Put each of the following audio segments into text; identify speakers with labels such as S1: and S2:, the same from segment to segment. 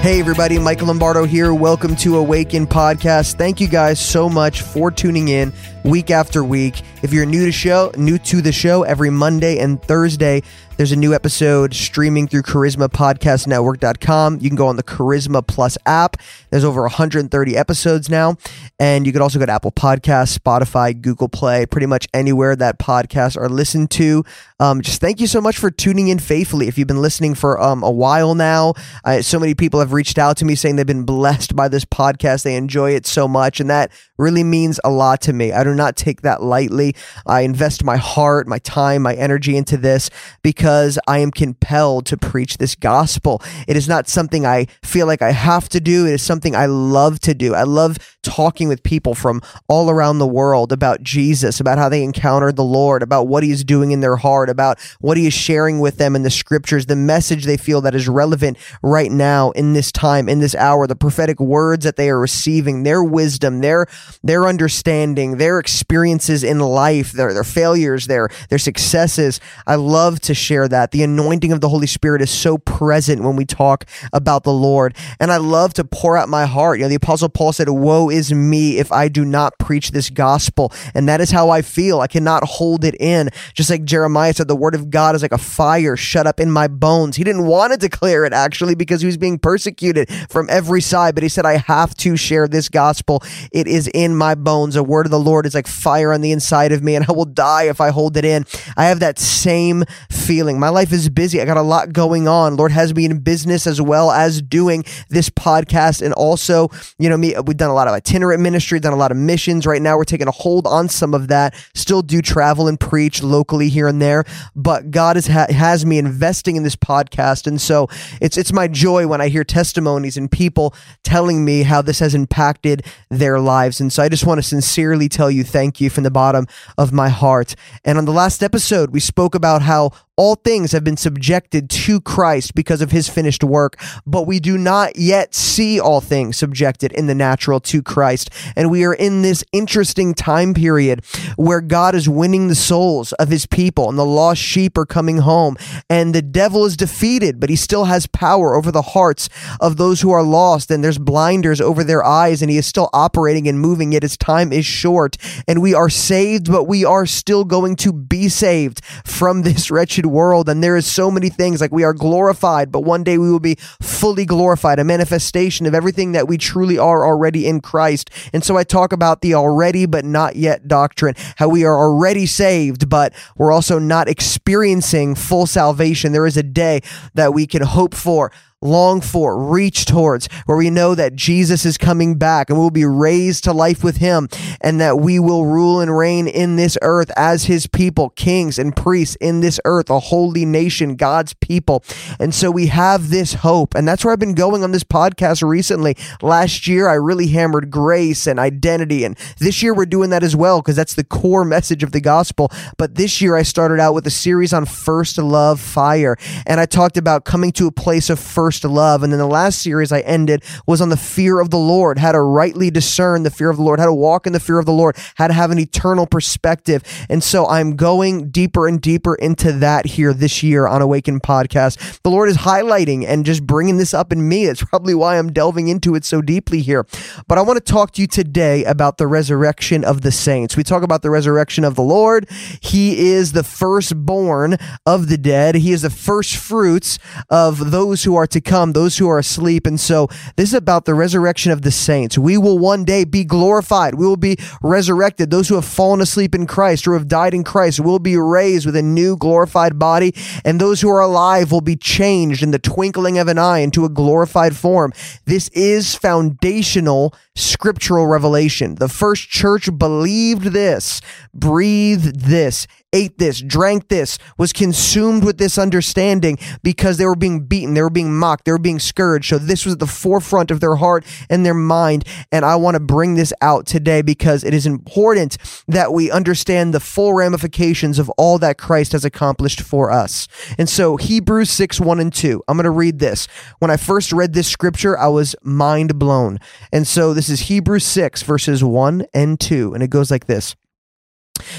S1: Hey, everybody, Michael Lombardo here. Welcome to Awaken Podcast. Thank you guys so much for tuning in week after week. If you're new to show, new to the show, every Monday and Thursday, there's a new episode streaming through charismapodcastnetwork.com. You can go on the Charisma Plus app. There's over 130 episodes now. And you can also go to Apple Podcasts, Spotify, Google Play, pretty much anywhere that podcasts are listened to. Um, just thank you so much for tuning in faithfully. If you've been listening for um, a while now, so many people have reached out to me saying they've been blessed by this podcast. They enjoy it so much. And that really means a lot to me. I do not take that lightly. I invest my heart, my time, my energy into this because I am compelled to preach this gospel. It is not something I feel like I have to do. It is something I love to do. I love talking with people from all around the world about Jesus, about how they encountered the Lord, about what he is doing in their heart, about what he is sharing with them in the scriptures, the message they feel that is relevant right now in this time, in this hour, the prophetic words that they are receiving, their wisdom, their their understanding, their experiences in life, their their failures, their their successes. I love to share that. The anointing of the Holy Spirit is so present when we talk about the Lord. And I love to pour out my heart. You know, the Apostle Paul said, Woe is me if I do not preach this gospel. And that is how I feel. I cannot hold it in. Just like Jeremiah said, the word of God is like a fire shut up in my bones. He didn't want to declare it actually because he was being persecuted from every side, but he said, I have to share this gospel. It is in my bones. A word of the Lord is like fire on the inside of me, and I will die if I hold it in. I have that same feeling. My life is busy. I got a lot going on. Lord has me in business as well as doing this podcast. And also, you know, me, we've done a lot of itinerant ministry, done a lot of missions. Right now, we're taking a hold on some of that. Still do travel and preach locally here and there. But God has, ha- has me investing in this podcast. And so it's, it's my joy when I hear testimonies and people telling me how this has impacted their lives. And so I just want to sincerely tell you thank you from the bottom of my heart. And on the last episode, we spoke about how all things have been subjected to Christ because of his finished work, but we do not yet see all things subjected in the natural to Christ. And we are in this interesting time period where God is winning the souls of his people and the lost sheep are coming home and the devil is defeated, but he still has power over the hearts of those who are lost and there's blinders over their eyes and he is still operating and moving yet his time is short and we are saved, but we are still going to be saved from this wretched world. And there is so many things like we are glorified, but one day we will be fully glorified, a manifestation of everything that we truly are already in Christ. And so I talk about the already but not yet doctrine, how we are already saved, but we're also not experiencing full salvation. There is a day that we can hope for long for, reach towards, where we know that Jesus is coming back and we'll be raised to life with him and that we will rule and reign in this earth as his people, kings and priests in this earth, a holy nation, God's people. And so we have this hope. And that's where I've been going on this podcast recently. Last year, I really hammered grace and identity. And this year, we're doing that as well because that's the core message of the gospel. But this year, I started out with a series on first love fire. And I talked about coming to a place of first first love. And then the last series I ended was on the fear of the Lord, how to rightly discern the fear of the Lord, how to walk in the fear of the Lord, how to have an eternal perspective. And so I'm going deeper and deeper into that here this year on Awaken Podcast. The Lord is highlighting and just bringing this up in me. That's probably why I'm delving into it so deeply here. But I want to talk to you today about the resurrection of the saints. We talk about the resurrection of the Lord. He is the firstborn of the dead. He is the first fruits of those who are to come, those who are asleep. And so this is about the resurrection of the saints. We will one day be glorified. We will be resurrected. Those who have fallen asleep in Christ or have died in Christ will be raised with a new glorified body. And those who are alive will be changed in the twinkling of an eye into a glorified form. This is foundational scriptural revelation. The first church believed this, breathed this, ate this, drank this, was consumed with this understanding because they were being beaten, they were being mocked, they were being scourged. So this was the forefront of their heart and their mind. And I want to bring this out today because it is important that we understand the full ramifications of all that Christ has accomplished for us. And so Hebrews 6, 1 and 2, I'm going to read this. When I first read this scripture, I was mind blown. And so this is Hebrews 6, verses 1 and 2. And it goes like this.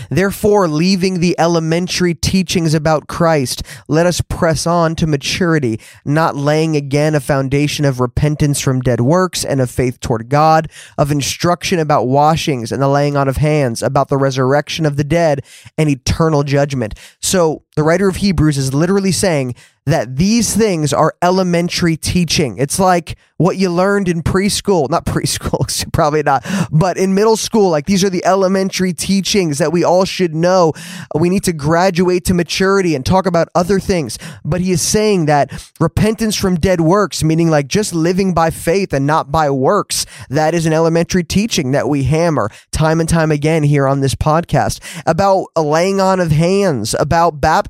S1: Therefore, leaving the elementary teachings about Christ, let us press on to maturity, not laying again a foundation of repentance from dead works and of faith toward God, of instruction about washings and the laying on of hands, about the resurrection of the dead and eternal judgment. So, the writer of Hebrews is literally saying that these things are elementary teaching. It's like what you learned in preschool, not preschool, probably not, but in middle school. Like these are the elementary teachings that we all should know. We need to graduate to maturity and talk about other things. But he is saying that repentance from dead works, meaning like just living by faith and not by works, that is an elementary teaching that we hammer time and time again here on this podcast about laying on of hands, about baptism,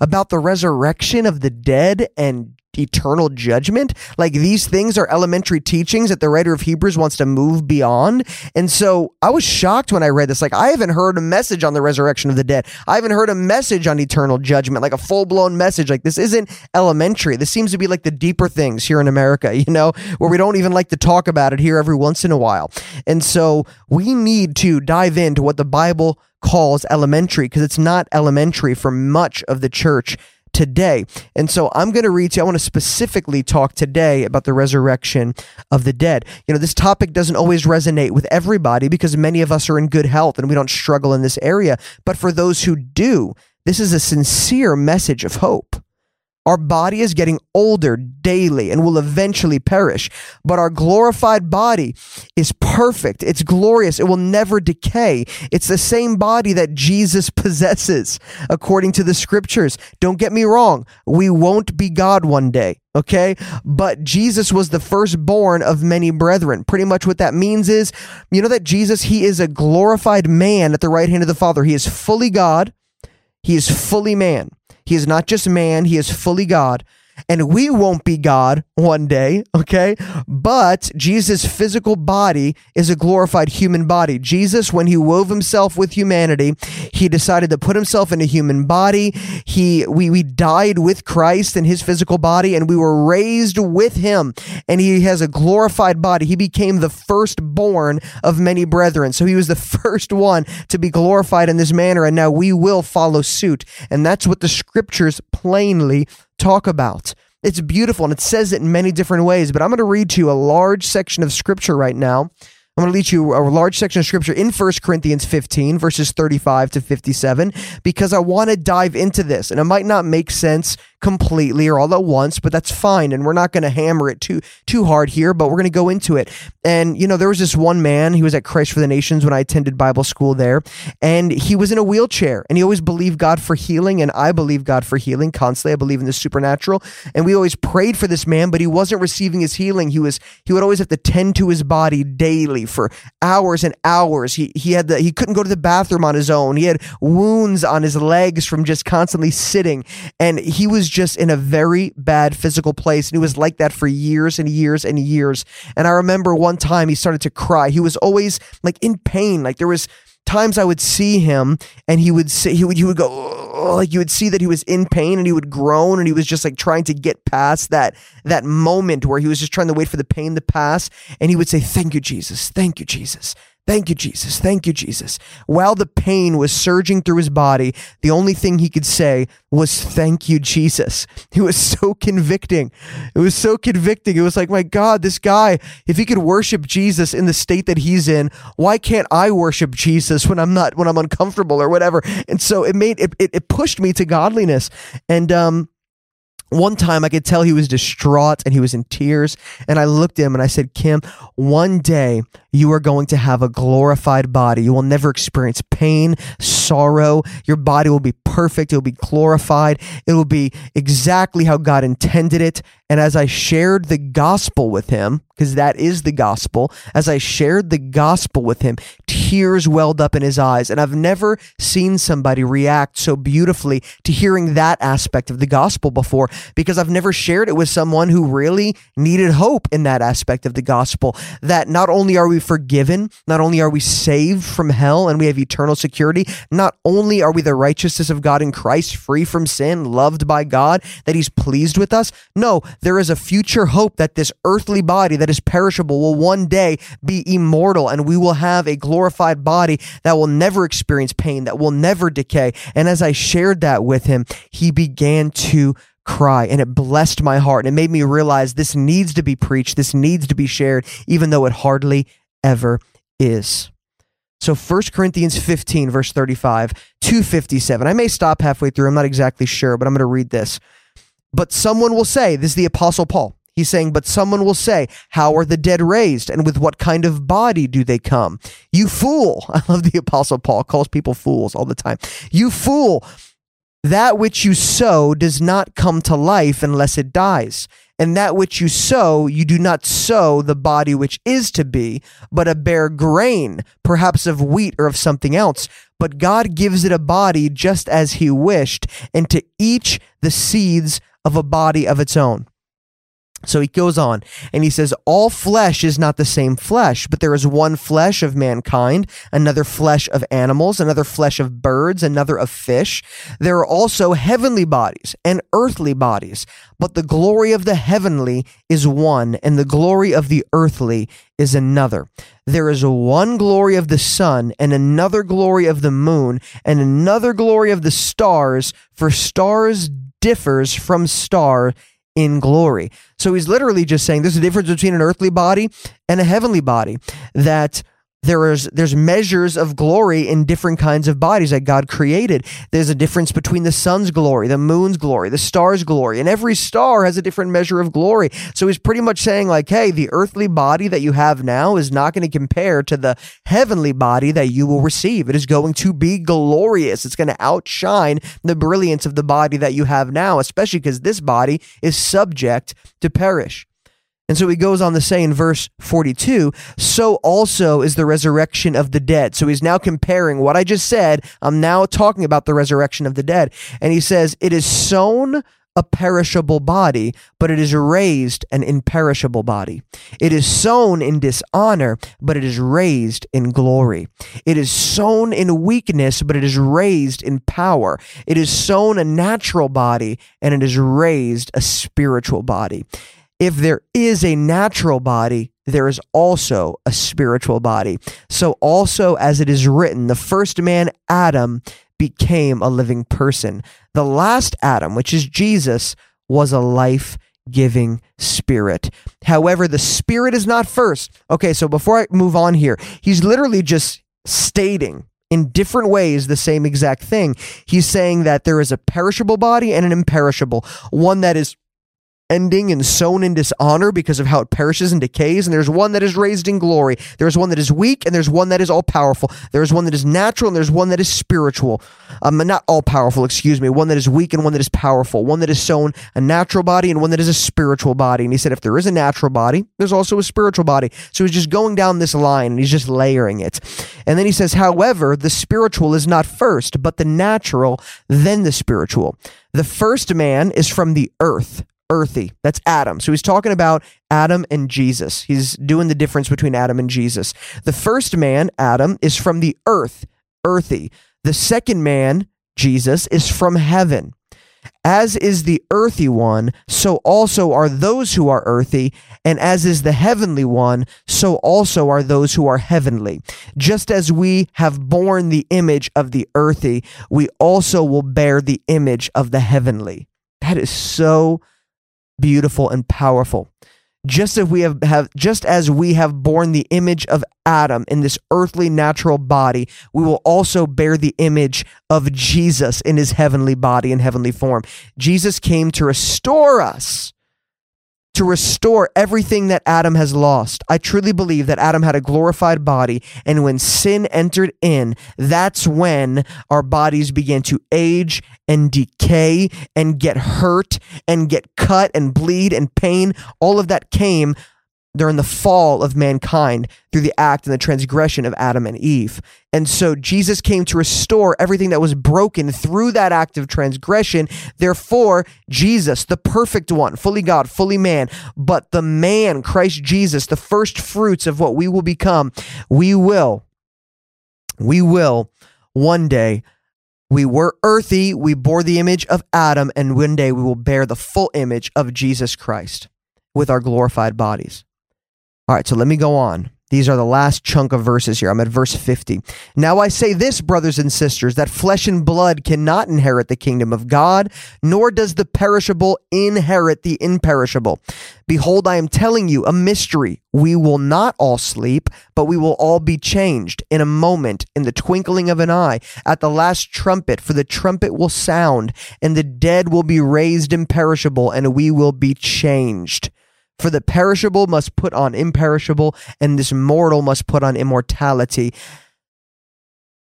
S1: about the resurrection of the dead and eternal judgment. Like these things are elementary teachings that the writer of Hebrews wants to move beyond. And so I was shocked when I read this. Like I haven't heard a message on the resurrection of the dead. I haven't heard a message on eternal judgment, like a full blown message. Like this isn't elementary. This seems to be like the deeper things here in America, you know, where we don't even like to talk about it here every once in a while. And so we need to dive into what the Bible calls elementary because it's not elementary for much of the church today. And so I'm going to read to you, I want to specifically talk today about the resurrection of the dead. You know, this topic doesn't always resonate with everybody because many of us are in good health and we don't struggle in this area. But for those who do, this is a sincere message of hope. Our body is getting older daily and will eventually perish, but our glorified body is perfect. It's glorious. It will never decay. It's the same body that Jesus possesses, according to the scriptures. Don't get me wrong. We won't be God one day. Okay. But Jesus was the firstborn of many brethren. Pretty much what that means is, you know, that Jesus, he is a glorified man at the right hand of the Father. He is fully God. He is fully man. He is not just man, he is fully God and we won't be God one day, okay? But Jesus' physical body is a glorified human body. Jesus, when he wove himself with humanity, he decided to put himself in a human body. He we we died with Christ in his physical body, and we were raised with him. And he has a glorified body. He became the firstborn of many brethren. So he was the first one to be glorified in this manner, and now we will follow suit. And that's what the scriptures plainly talk about. It's beautiful and it says it in many different ways, but I'm going to read to you a large section of scripture right now. I'm going to lead you a large section of scripture in 1 Corinthians 15, verses 35 to 57, because I want to dive into this. And it might not make sense completely or all at once, but that's fine. And we're not going to hammer it too too hard here, but we're going to go into it. And you know, there was this one man. He was at Christ for the Nations when I attended Bible school there, and he was in a wheelchair. And he always believed God for healing, and I believe God for healing constantly. I believe in the supernatural, and we always prayed for this man, but he wasn't receiving his healing. He was he would always have to tend to his body daily for hours and hours. He he had the he couldn't go to the bathroom on his own. He had wounds on his legs from just constantly sitting, and he was just in a very bad physical place. And he was like that for years and years and years. And I remember one time he started to cry. He was always like in pain. Like there was times I would see him and he would say, he would, he would go, like you would see that he was in pain and he would groan and he was just like trying to get past that, that moment where he was just trying to wait for the pain to pass. And he would say, thank you, Jesus. Thank you, Jesus. Thank you, Jesus. Thank you, Jesus. While the pain was surging through his body, the only thing he could say was, Thank you, Jesus. It was so convicting. It was so convicting. It was like, My God, this guy, if he could worship Jesus in the state that he's in, why can't I worship Jesus when I'm not, when I'm uncomfortable or whatever? And so it made, it, it, it pushed me to godliness. And, um, one time I could tell he was distraught and he was in tears. And I looked at him and I said, Kim, one day you are going to have a glorified body. You will never experience pain, sorrow. Your body will be perfect. It will be glorified. It will be exactly how God intended it. And as I shared the gospel with him, because that is the gospel, as I shared the gospel with him, tears welled up in his eyes. And I've never seen somebody react so beautifully to hearing that aspect of the gospel before, because I've never shared it with someone who really needed hope in that aspect of the gospel. That not only are we forgiven, not only are we saved from hell and we have eternal security, not only are we the righteousness of God in Christ, free from sin, loved by God, that He's pleased with us. No, there is a future hope that this earthly body that is perishable will one day be immortal and we will have a glorified body that will never experience pain, that will never decay. And as I shared that with him, he began to cry and it blessed my heart and it made me realize this needs to be preached this needs to be shared even though it hardly ever is so 1 corinthians 15 verse 35 257 i may stop halfway through i'm not exactly sure but i'm going to read this but someone will say this is the apostle paul He's saying, but someone will say, How are the dead raised? And with what kind of body do they come? You fool. I love the Apostle Paul, calls people fools all the time. You fool. That which you sow does not come to life unless it dies. And that which you sow, you do not sow the body which is to be, but a bare grain, perhaps of wheat or of something else. But God gives it a body just as he wished, and to each the seeds of a body of its own. So he goes on and he says, All flesh is not the same flesh, but there is one flesh of mankind, another flesh of animals, another flesh of birds, another of fish. There are also heavenly bodies and earthly bodies, but the glory of the heavenly is one, and the glory of the earthly is another. There is one glory of the sun, and another glory of the moon, and another glory of the stars, for stars differs from star in glory. So he's literally just saying there's a difference between an earthly body and a heavenly body. That there is there's measures of glory in different kinds of bodies that God created. There's a difference between the sun's glory, the moon's glory, the star's glory, and every star has a different measure of glory. So he's pretty much saying like, hey, the earthly body that you have now is not going to compare to the heavenly body that you will receive. It is going to be glorious. It's going to outshine the brilliance of the body that you have now, especially because this body is subject to perish. And so he goes on to say in verse 42, so also is the resurrection of the dead. So he's now comparing what I just said. I'm now talking about the resurrection of the dead. And he says, it is sown a perishable body, but it is raised an imperishable body. It is sown in dishonor, but it is raised in glory. It is sown in weakness, but it is raised in power. It is sown a natural body, and it is raised a spiritual body if there is a natural body, there is also a spiritual body. So, also, as it is written, the first man, Adam, became a living person. The last Adam, which is Jesus, was a life giving spirit. However, the spirit is not first. Okay, so before I move on here, he's literally just stating in different ways the same exact thing. He's saying that there is a perishable body and an imperishable, one that is ending and sown in dishonor because of how it perishes and decays. And there's one that is raised in glory. There's one that is weak, and there's one that is all powerful. There's one that is natural, and there's one that is spiritual. Um, not all powerful, excuse me. One that is weak and one that is powerful. One that is sown a natural body and one that is a spiritual body. And he said, if there is a natural body, there's also a spiritual body. So he's just going down this line and he's just layering it. And then he says, however, the spiritual is not first, but the natural, then the spiritual. The first man is from the earth earthy. That's Adam. So he's talking about Adam and Jesus. He's doing the difference between Adam and Jesus. The first man, Adam, is from the earth, earthy. The second man, Jesus, is from heaven. As is the earthy one, so also are those who are earthy, and as is the heavenly one, so also are those who are heavenly. Just as we have borne the image of the earthy, we also will bear the image of the heavenly. That is so beautiful, and powerful. Just as we have, have just as we have borne the image of Adam in this earthly natural body, we will also bear the image of Jesus in his heavenly body and heavenly form. Jesus came to restore us to restore everything that Adam has lost. I truly believe that Adam had a glorified body, and when sin entered in, that's when our bodies began to age and decay and get hurt and get cut and bleed and pain. All of that came during the fall of mankind through the act and the transgression of Adam and Eve. And so Jesus came to restore everything that was broken through that act of transgression. Therefore, Jesus, the perfect one, fully God, fully man, but the man, Christ Jesus, the first fruits of what we will become, we will, we will one day. We were earthy, we bore the image of Adam, and one day we will bear the full image of Jesus Christ with our glorified bodies. All right, so let me go on. These are the last chunk of verses here. I'm at verse 50. Now I say this, brothers and sisters, that flesh and blood cannot inherit the kingdom of God, nor does the perishable inherit the imperishable. Behold, I am telling you a mystery. We will not all sleep, but we will all be changed in a moment, in the twinkling of an eye, at the last trumpet, for the trumpet will sound, and the dead will be raised imperishable, and we will be changed. For the perishable must put on imperishable, and this mortal must put on immortality.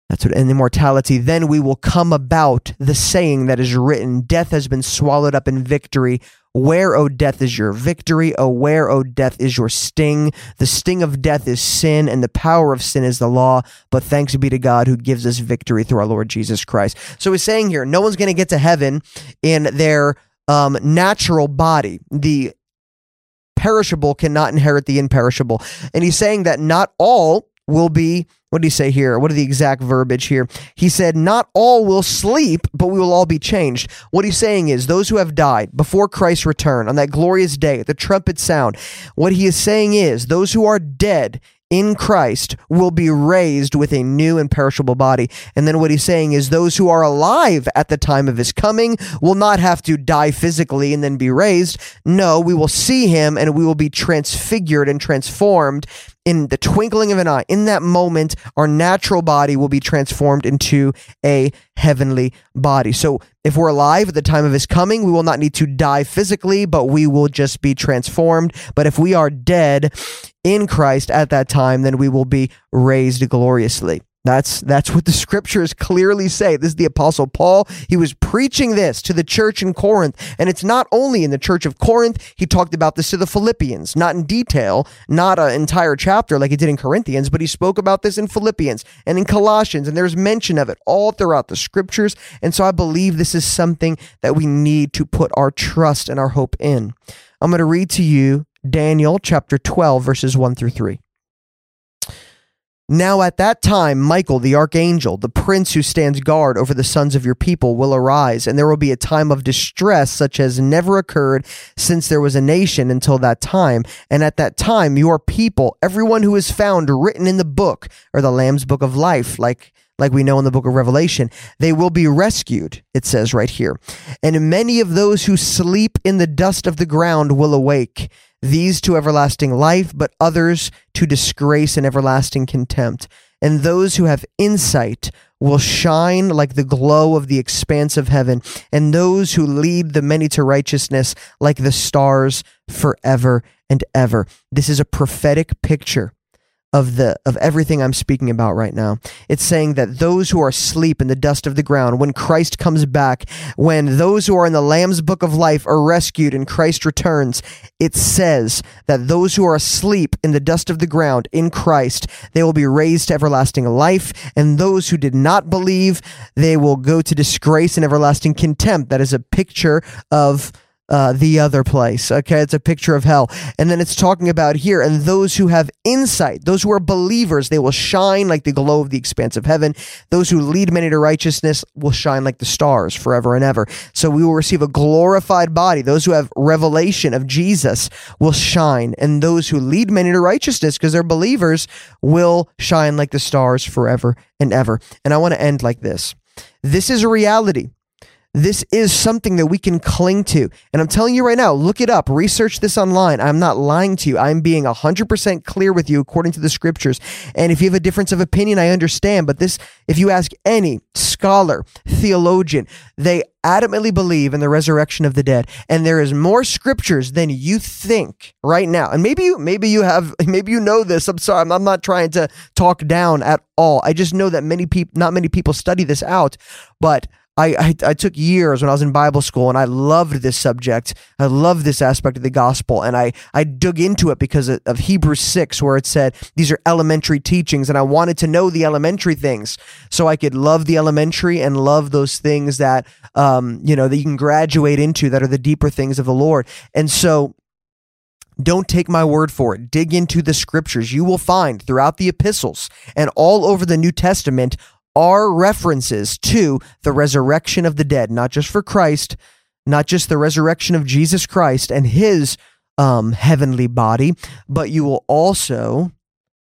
S1: That's what, immortality. Then we will come about the saying that is written Death has been swallowed up in victory. Where, O death, is your victory? O where, O death, is your sting? The sting of death is sin, and the power of sin is the law. But thanks be to God who gives us victory through our Lord Jesus Christ. So he's saying here, no one's going to get to heaven in their um, natural body. The perishable cannot inherit the imperishable. And he's saying that not all will be what did he say here? What are the exact verbiage here? He said, Not all will sleep, but we will all be changed. What he's saying is, those who have died before Christ's return on that glorious day, at the trumpet sound, what he is saying is, those who are dead in Christ will be raised with a new and perishable body. And then what he's saying is those who are alive at the time of his coming will not have to die physically and then be raised. No, we will see him and we will be transfigured and transformed in the twinkling of an eye. In that moment, our natural body will be transformed into a heavenly body. So if we're alive at the time of his coming, we will not need to die physically, but we will just be transformed. But if we are dead in Christ at that time, then we will be raised gloriously. That's that's what the scriptures clearly say. This is the apostle Paul. He was preaching this to the church in Corinth, and it's not only in the church of Corinth. He talked about this to the Philippians, not in detail, not an entire chapter like he did in Corinthians, but he spoke about this in Philippians and in Colossians, and there's mention of it all throughout the scriptures. And so I believe this is something that we need to put our trust and our hope in. I'm going to read to you Daniel chapter 12 verses 1 through 3. Now at that time, Michael, the archangel, the prince who stands guard over the sons of your people, will arise, and there will be a time of distress such as never occurred since there was a nation until that time. And at that time, your people, everyone who is found written in the book, or the Lamb's book of life, like like we know in the book of Revelation, they will be rescued, it says right here. And many of those who sleep in the dust of the ground will awake these to everlasting life, but others to disgrace and everlasting contempt. And those who have insight will shine like the glow of the expanse of heaven, and those who lead the many to righteousness like the stars forever and ever. This is a prophetic picture of the of everything I'm speaking about right now. It's saying that those who are asleep in the dust of the ground when Christ comes back, when those who are in the Lamb's book of life are rescued and Christ returns, it says that those who are asleep in the dust of the ground in Christ, they will be raised to everlasting life, and those who did not believe, they will go to disgrace and everlasting contempt. That is a picture of uh, the other place. Okay, it's a picture of hell. And then it's talking about here, and those who have insight, those who are believers, they will shine like the glow of the expanse of heaven. Those who lead many to righteousness will shine like the stars forever and ever. So we will receive a glorified body. Those who have revelation of Jesus will shine, and those who lead many to righteousness, because they're believers, will shine like the stars forever and ever. And I want to end like this. This is a reality. This is something that we can cling to. And I'm telling you right now, look it up, research this online. I'm not lying to you. I'm being 100% clear with you according to the scriptures. And if you have a difference of opinion, I understand. But this, if you ask any scholar, theologian, they adamantly believe in the resurrection of the dead. And there is more scriptures than you think right now. And maybe you, maybe you have, maybe you know this. I'm sorry. I'm, I'm not trying to talk down at all. I just know that many people, not many people study this out, but I, I, I took years when I was in Bible school and I loved this subject. I loved this aspect of the gospel, and I I dug into it because of, of Hebrews six, where it said these are elementary teachings, and I wanted to know the elementary things so I could love the elementary and love those things that um you know that you can graduate into that are the deeper things of the Lord. And so don't take my word for it. Dig into the scriptures. You will find throughout the epistles and all over the New Testament are references to the resurrection of the dead, not just for Christ, not just the resurrection of Jesus Christ and his um, heavenly body, but you will also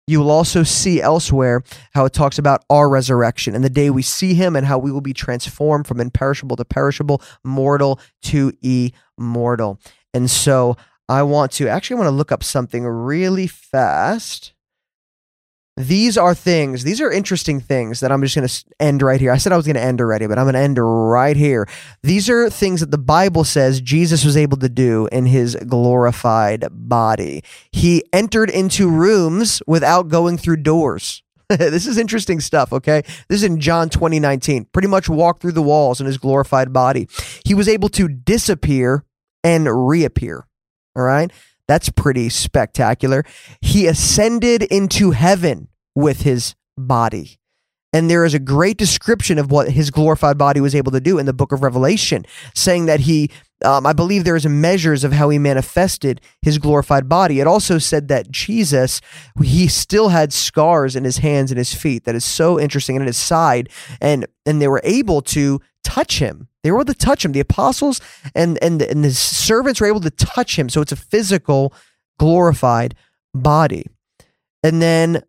S1: you will also see elsewhere how it talks about our resurrection and the day we see him and how we will be transformed from imperishable to perishable, mortal to immortal. And so I want to actually I want to look up something really fast. These are things, these are interesting things that I'm just going to end right here. I said I was going to end already, but I'm going to end right here. These are things that the Bible says Jesus was able to do in his glorified body. He entered into rooms without going through doors. this is interesting stuff, okay? This is in John 2019. Pretty much walked through the walls in his glorified body. He was able to disappear and reappear. All right. That's pretty spectacular. He ascended into heaven with his body. And there is a great description of what his glorified body was able to do in the book of Revelation, saying that he, um, I believe there is measures of how he manifested his glorified body. It also said that Jesus, he still had scars in his hands and his feet. That is so interesting, and in his side, and and they were able to touch him. They were able to touch him. The apostles and and and the servants were able to touch him. So it's a physical, glorified body. And then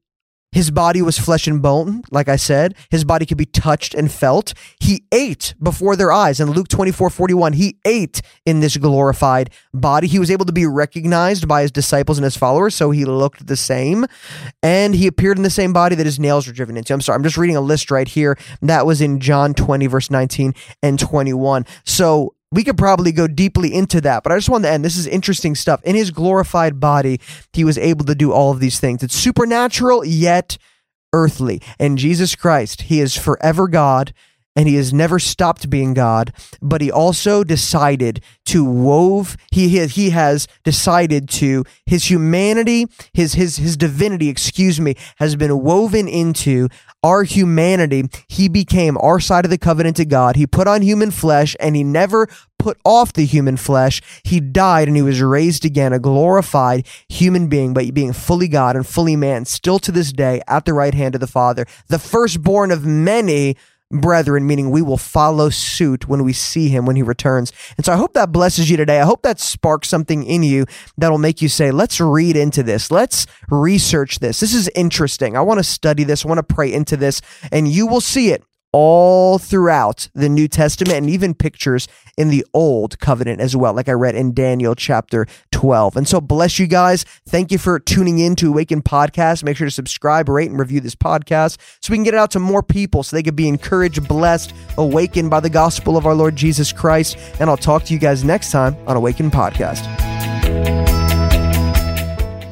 S1: his body was flesh and bone, like I said. His body could be touched and felt. He ate before their eyes. In Luke 24 41, he ate in this glorified body. He was able to be recognized by his disciples and his followers, so he looked the same. And he appeared in the same body that his nails were driven into. I'm sorry, I'm just reading a list right here. That was in John 20, verse 19 and 21. So we could probably go deeply into that, but I just want to end. This is interesting stuff. In his glorified body, he was able to do all of these things. It's supernatural, yet earthly. And Jesus Christ, he is forever God and he has never stopped being God, but he also decided to wove he he has decided to his humanity, his his his divinity, excuse me, has been woven into our humanity. He became our side of the covenant to God. He put on human flesh and he never put off the human flesh. He died and he was raised again, a glorified human being, but being fully God and fully man, still to this day at the right hand of the Father, the firstborn of many brethren, meaning we will follow suit when we see him when he returns. And so I hope that blesses you today. I hope that sparks something in you that'll make you say, let's read into this. Let's research this. This is interesting. I want to study this. I want to pray into this, and you will see it all throughout the New Testament and even pictures in the Old Covenant as well, like I read in Daniel chapter 12. And so, bless you guys. Thank you for tuning in to Awaken Podcast. Make sure to subscribe, rate, and review this podcast so we can get it out to more people so they could be encouraged, blessed, awakened by the gospel of our Lord Jesus Christ. And I'll talk to you guys next time on Awaken Podcast.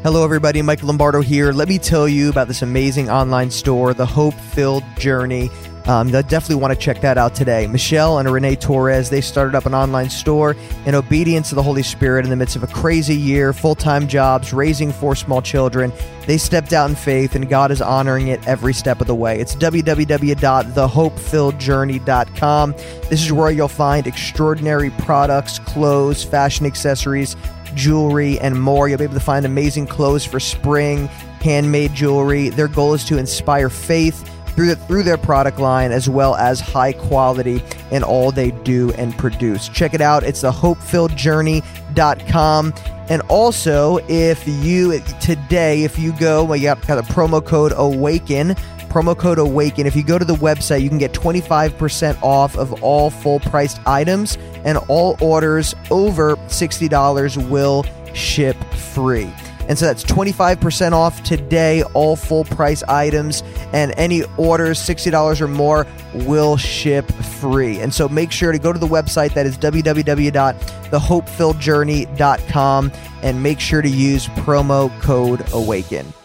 S1: Hello, everybody. Mike Lombardo here. Let me tell you about this amazing online store, The Hope Filled Journey. Um, definitely want to check that out today. Michelle and Renee Torres, they started up an online store in obedience to the Holy Spirit in the midst of a crazy year, full time jobs, raising four small children. They stepped out in faith, and God is honoring it every step of the way. It's www.thehopefilledjourney.com. This is where you'll find extraordinary products, clothes, fashion accessories, jewelry, and more. You'll be able to find amazing clothes for spring, handmade jewelry. Their goal is to inspire faith through, the, through their product line as well as high quality in all they do and produce. Check it out. It's the hopefilledjourney.com. And also, if you today, if you go, well, you got, the promo code AWAKEN, promo code AWAKEN. If you go to the website, you can get 25% off of all full priced items, and all orders over $60 will ship free. And so that's 25% off today, all full price items, and any orders $60 or more will ship free. And so make sure to go to the website that is www.thehopefilledjourney.com and make sure to use promo code AWAKEN.